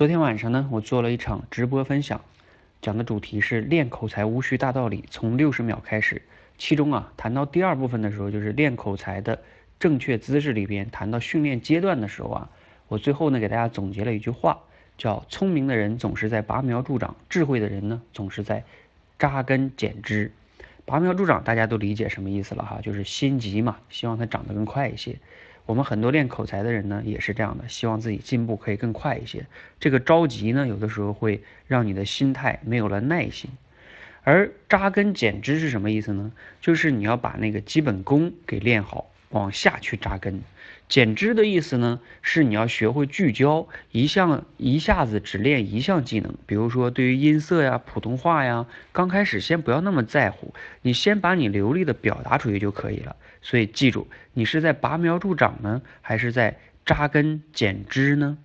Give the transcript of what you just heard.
昨天晚上呢，我做了一场直播分享，讲的主题是练口才无需大道理，从六十秒开始。其中啊，谈到第二部分的时候，就是练口才的正确姿势里边，谈到训练阶段的时候啊，我最后呢给大家总结了一句话，叫聪明的人总是在拔苗助长，智慧的人呢总是在扎根减枝。拔苗助长大家都理解什么意思了哈，就是心急嘛，希望它长得更快一些。我们很多练口才的人呢，也是这样的，希望自己进步可以更快一些。这个着急呢，有的时候会让你的心态没有了耐心。而扎根减脂是什么意思呢？就是你要把那个基本功给练好，往下去扎根。减枝的意思呢，是你要学会聚焦一项，一下子只练一项技能。比如说，对于音色呀、普通话呀，刚开始先不要那么在乎，你先把你流利的表达出去就可以了。所以记住，你是在拔苗助长呢，还是在扎根减枝呢？